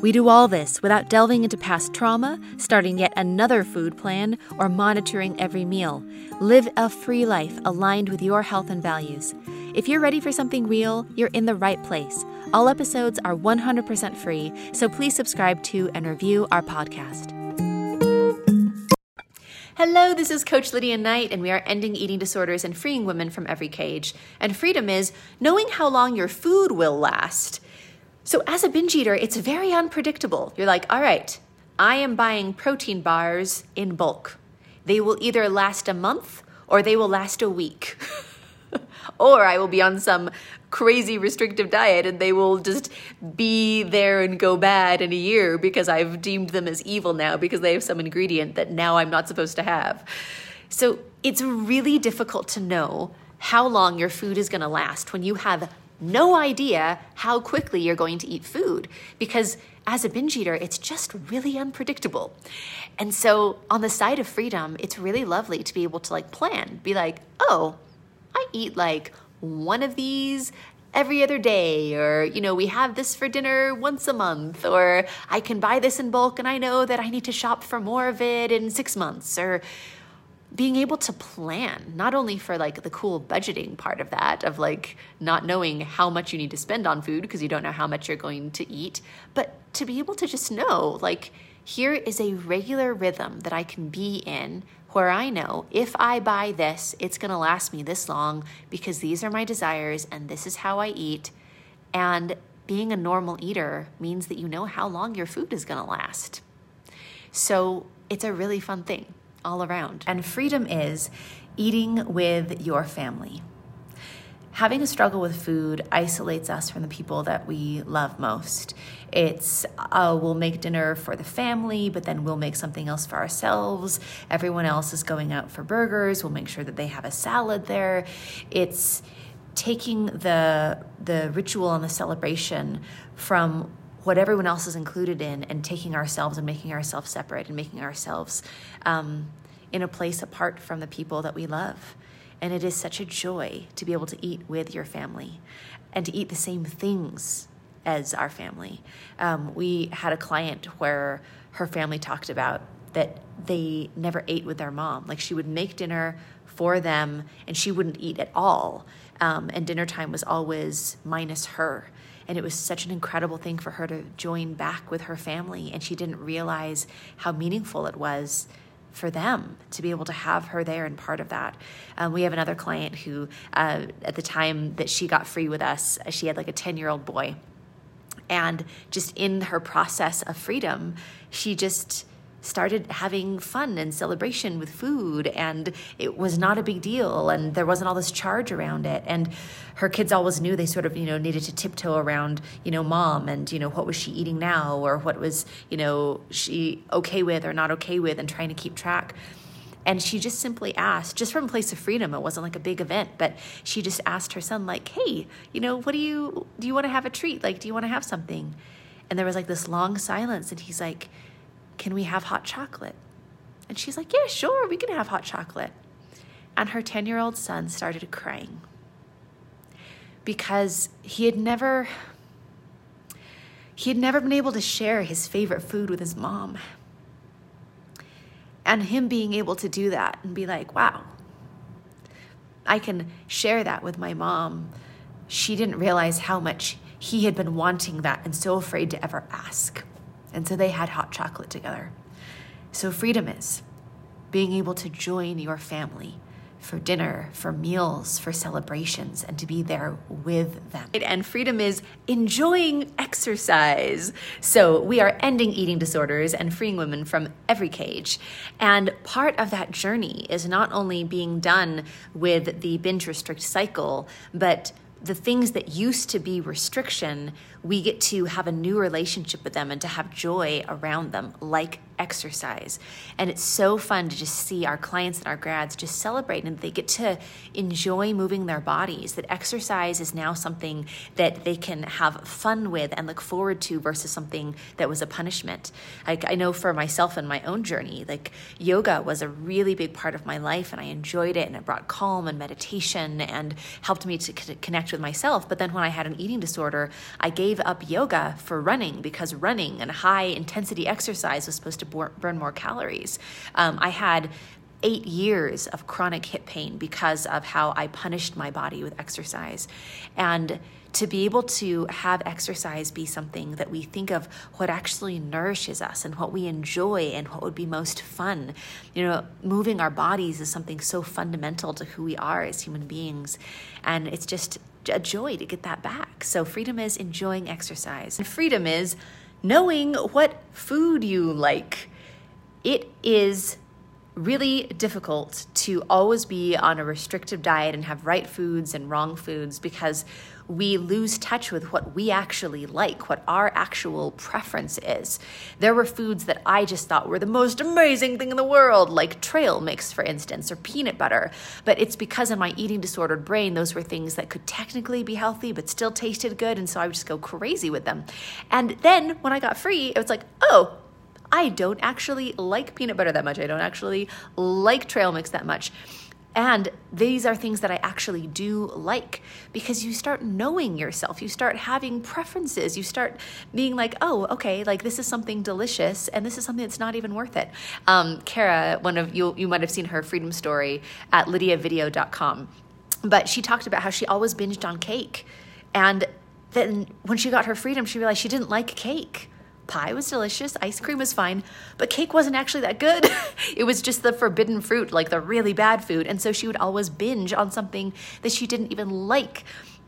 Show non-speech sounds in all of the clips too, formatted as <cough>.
we do all this without delving into past trauma, starting yet another food plan, or monitoring every meal. Live a free life aligned with your health and values. If you're ready for something real, you're in the right place. All episodes are 100% free, so please subscribe to and review our podcast. Hello, this is Coach Lydia Knight, and we are ending eating disorders and freeing women from every cage. And freedom is knowing how long your food will last. So, as a binge eater, it's very unpredictable. You're like, all right, I am buying protein bars in bulk. They will either last a month or they will last a week. <laughs> or I will be on some crazy restrictive diet and they will just be there and go bad in a year because I've deemed them as evil now because they have some ingredient that now I'm not supposed to have. So it's really difficult to know how long your food is going to last when you have no idea how quickly you're going to eat food because as a binge eater, it's just really unpredictable. And so on the side of freedom, it's really lovely to be able to like plan, be like, oh, I eat like one of these every other day or you know we have this for dinner once a month or i can buy this in bulk and i know that i need to shop for more of it in 6 months or being able to plan not only for like the cool budgeting part of that of like not knowing how much you need to spend on food because you don't know how much you're going to eat but to be able to just know like here is a regular rhythm that I can be in where I know if I buy this it's going to last me this long because these are my desires and this is how I eat. And being a normal eater means that you know how long your food is going to last. So it's a really fun thing all around. And freedom is eating with your family. Having a struggle with food isolates us from the people that we love most. It's, uh, we'll make dinner for the family, but then we'll make something else for ourselves. Everyone else is going out for burgers. We'll make sure that they have a salad there. It's taking the, the ritual and the celebration from what everyone else is included in and taking ourselves and making ourselves separate and making ourselves um, in a place apart from the people that we love. And it is such a joy to be able to eat with your family and to eat the same things as our family. Um, we had a client where her family talked about that they never ate with their mom. Like she would make dinner for them and she wouldn't eat at all. Um, and dinner time was always minus her. And it was such an incredible thing for her to join back with her family. And she didn't realize how meaningful it was for them to be able to have her there and part of that. Um, we have another client who, uh, at the time that she got free with us, she had like a 10 year old boy. And just in her process of freedom, she just started having fun and celebration with food and it was not a big deal and there wasn't all this charge around it. And her kids always knew they sort of you know needed to tiptoe around you know mom and you know what was she eating now or what was you know she okay with or not okay with and trying to keep track. And she just simply asked just from a place of freedom it wasn't like a big event but she just asked her son like hey you know what do you do you want to have a treat? Like do you want to have something? And there was like this long silence and he's like can we have hot chocolate? And she's like, Yeah, sure, we can have hot chocolate. And her 10 year old son started crying because he had never. He had never been able to share his favorite food with his mom. And him being able to do that and be like, wow, I can share that with my mom. She didn't realize how much he had been wanting that and so afraid to ever ask. And so they had hot chocolate together. So freedom is being able to join your family for dinner, for meals, for celebrations, and to be there with them. And freedom is enjoying exercise. So we are ending eating disorders and freeing women from every cage. And part of that journey is not only being done with the binge restrict cycle, but the things that used to be restriction, we get to have a new relationship with them and to have joy around them, like exercise. And it's so fun to just see our clients and our grads just celebrate and they get to enjoy moving their bodies, that exercise is now something that they can have fun with and look forward to versus something that was a punishment. Like I know for myself and my own journey, like yoga was a really big part of my life and I enjoyed it and it brought calm and meditation and helped me to connect with myself. But then when I had an eating disorder, I gave up yoga for running because running and high intensity exercise was supposed to burn more calories. Um, I had eight years of chronic hip pain because of how I punished my body with exercise. And to be able to have exercise be something that we think of what actually nourishes us and what we enjoy and what would be most fun. You know, moving our bodies is something so fundamental to who we are as human beings. And it's just a joy to get that back. So, freedom is enjoying exercise, and freedom is knowing what food you like. It is really difficult to always be on a restrictive diet and have right foods and wrong foods because we lose touch with what we actually like, what our actual preference is. There were foods that I just thought were the most amazing thing in the world, like trail mix, for instance, or peanut butter. But it's because in my eating disordered brain, those were things that could technically be healthy, but still tasted good. And so I would just go crazy with them. And then when I got free, it was like, oh, I don't actually like peanut butter that much. I don't actually like trail mix that much. And these are things that I actually do like because you start knowing yourself. You start having preferences. You start being like, oh, okay, like this is something delicious and this is something that's not even worth it. Um, Kara, one of you, you might have seen her freedom story at lydiavideo.com, but she talked about how she always binged on cake. And then when she got her freedom, she realized she didn't like cake pie was delicious, ice cream was fine, but cake wasn't actually that good. <laughs> it was just the forbidden fruit, like the really bad food. And so she would always binge on something that she didn't even like.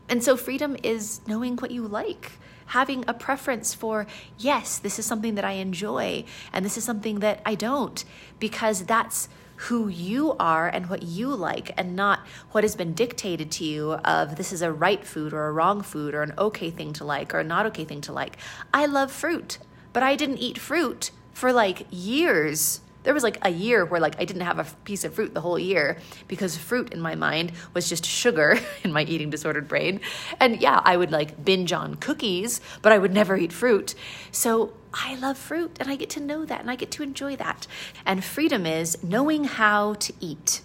And so freedom is knowing what you like. Having a preference for, yes, this is something that I enjoy, and this is something that I don't, because that's who you are and what you like and not what has been dictated to you of this is a right food or a wrong food or an okay thing to like or a not okay thing to like. I love fruit but I didn't eat fruit for like years. There was like a year where like I didn't have a piece of fruit the whole year because fruit in my mind was just sugar <laughs> in my eating disordered brain. And yeah, I would like binge on cookies, but I would never eat fruit. So I love fruit and I get to know that and I get to enjoy that. And freedom is knowing how to eat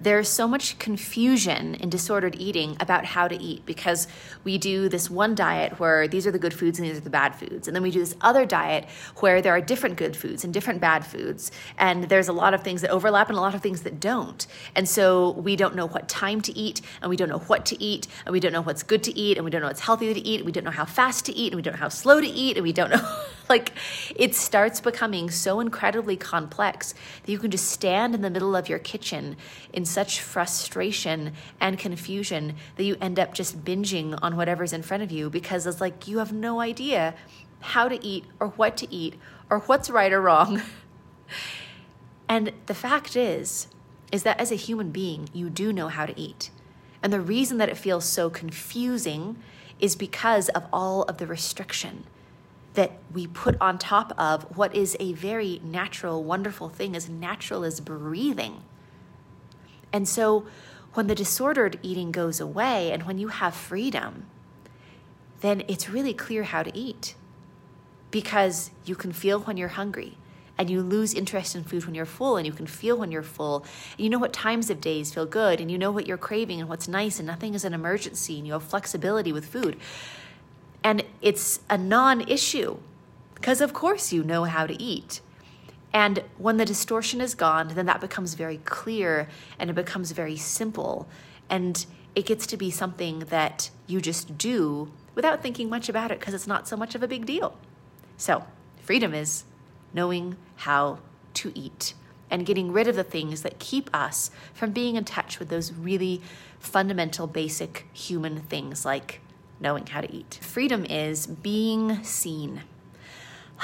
there's so much confusion in disordered eating about how to eat because we do this one diet where these are the good foods and these are the bad foods. And then we do this other diet where there are different good foods and different bad foods. And there's a lot of things that overlap and a lot of things that don't. And so we don't know what time to eat and we don't know what to eat and we don't know what's good to eat and we don't know what's healthy to eat and we don't know how fast to eat and we don't know how slow to eat and we don't know. <laughs> like it starts becoming so incredibly complex that you can just stand in the middle of your kitchen in such frustration and confusion that you end up just binging on whatever's in front of you because it's like you have no idea how to eat or what to eat or what's right or wrong. <laughs> and the fact is, is that as a human being, you do know how to eat. And the reason that it feels so confusing is because of all of the restriction that we put on top of what is a very natural, wonderful thing, as natural as breathing. And so when the disordered eating goes away and when you have freedom, then it's really clear how to eat. Because you can feel when you're hungry and you lose interest in food when you're full and you can feel when you're full. And you know what times of days feel good and you know what you're craving and what's nice and nothing is an emergency and you have flexibility with food and it's a non issue because, of course, you know how to eat. And when the distortion is gone, then that becomes very clear and it becomes very simple. And it gets to be something that you just do without thinking much about it because it's not so much of a big deal. So, freedom is knowing how to eat and getting rid of the things that keep us from being in touch with those really fundamental, basic human things like knowing how to eat. Freedom is being seen.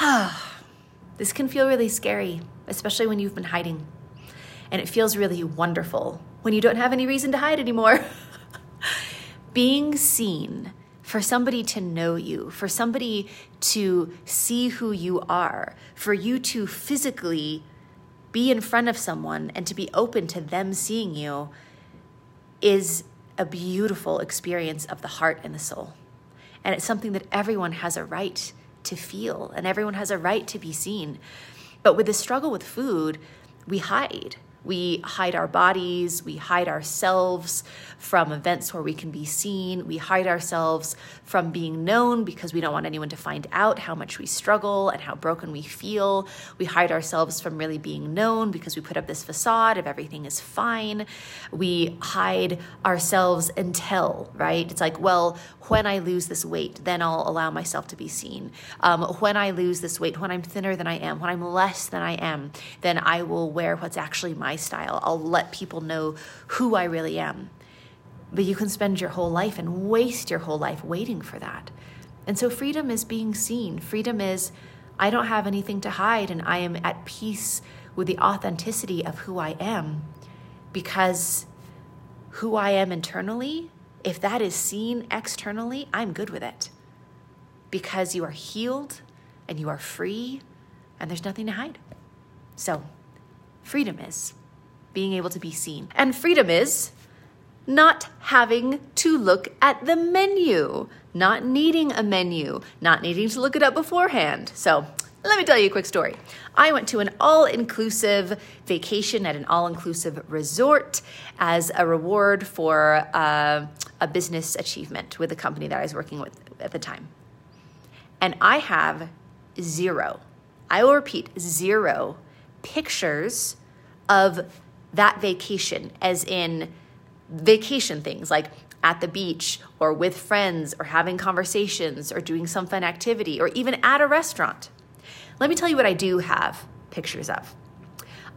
<sighs> this can feel really scary, especially when you've been hiding. And it feels really wonderful when you don't have any reason to hide anymore. <laughs> being seen for somebody to know you, for somebody to see who you are, for you to physically be in front of someone and to be open to them seeing you is a beautiful experience of the heart and the soul. And it's something that everyone has a right to feel and everyone has a right to be seen. But with the struggle with food, we hide. We hide our bodies, we hide ourselves from events where we can be seen, we hide ourselves from being known because we don't want anyone to find out how much we struggle and how broken we feel. We hide ourselves from really being known because we put up this facade of everything is fine. We hide ourselves until, right? It's like, well, when I lose this weight, then I'll allow myself to be seen. Um, when I lose this weight, when I'm thinner than I am, when I'm less than I am, then I will wear what's actually my style. I'll let people know who I really am. But you can spend your whole life and waste your whole life waiting for that. And so freedom is being seen. Freedom is, I don't have anything to hide and I am at peace with the authenticity of who I am because who I am internally if that is seen externally, I'm good with it because you are healed and you are free and there's nothing to hide. So, freedom is being able to be seen. And freedom is not having to look at the menu, not needing a menu, not needing to look it up beforehand. So, let me tell you a quick story. I went to an all inclusive vacation at an all inclusive resort as a reward for uh, a business achievement with the company that I was working with at the time. And I have zero, I will repeat, zero pictures of that vacation, as in vacation things like at the beach or with friends or having conversations or doing some fun activity or even at a restaurant. Let me tell you what I do have pictures of.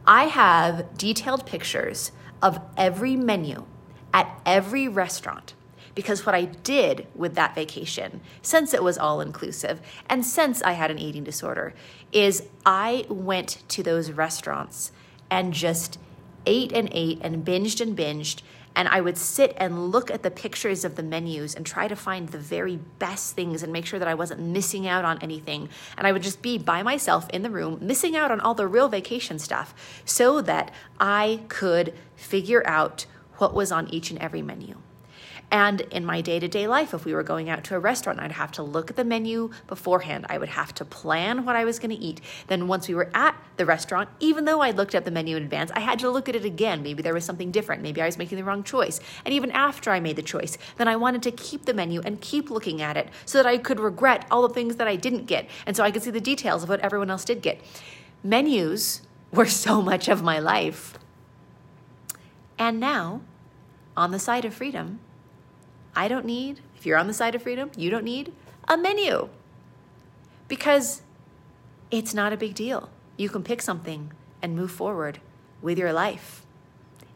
I have detailed pictures of every menu at every restaurant because what I did with that vacation, since it was all inclusive and since I had an eating disorder, is I went to those restaurants and just ate and ate and binged and binged and I would sit and look at the pictures of the menus and try to find the very best things and make sure that I wasn't missing out on anything. And I would just be by myself in the room, missing out on all the real vacation stuff so that I could figure out what was on each and every menu. And in my day to day life, if we were going out to a restaurant, I'd have to look at the menu beforehand. I would have to plan what I was going to eat. Then, once we were at the restaurant, even though I looked at the menu in advance, I had to look at it again. Maybe there was something different. Maybe I was making the wrong choice. And even after I made the choice, then I wanted to keep the menu and keep looking at it so that I could regret all the things that I didn't get. And so I could see the details of what everyone else did get. Menus were so much of my life. And now, on the side of freedom, I don't need, if you're on the side of freedom, you don't need a menu because it's not a big deal. You can pick something and move forward with your life.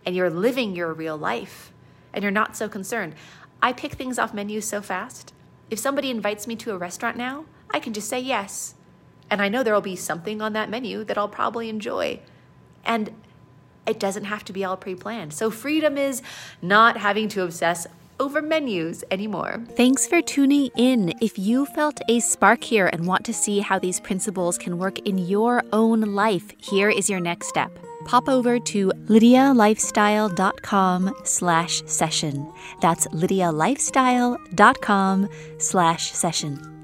And you're living your real life and you're not so concerned. I pick things off menus so fast. If somebody invites me to a restaurant now, I can just say yes. And I know there will be something on that menu that I'll probably enjoy. And it doesn't have to be all pre planned. So, freedom is not having to obsess over menus anymore. Thanks for tuning in. If you felt a spark here and want to see how these principles can work in your own life, here is your next step. Pop over to lydialifestyle.com slash session. That's lydialifestyle.com slash session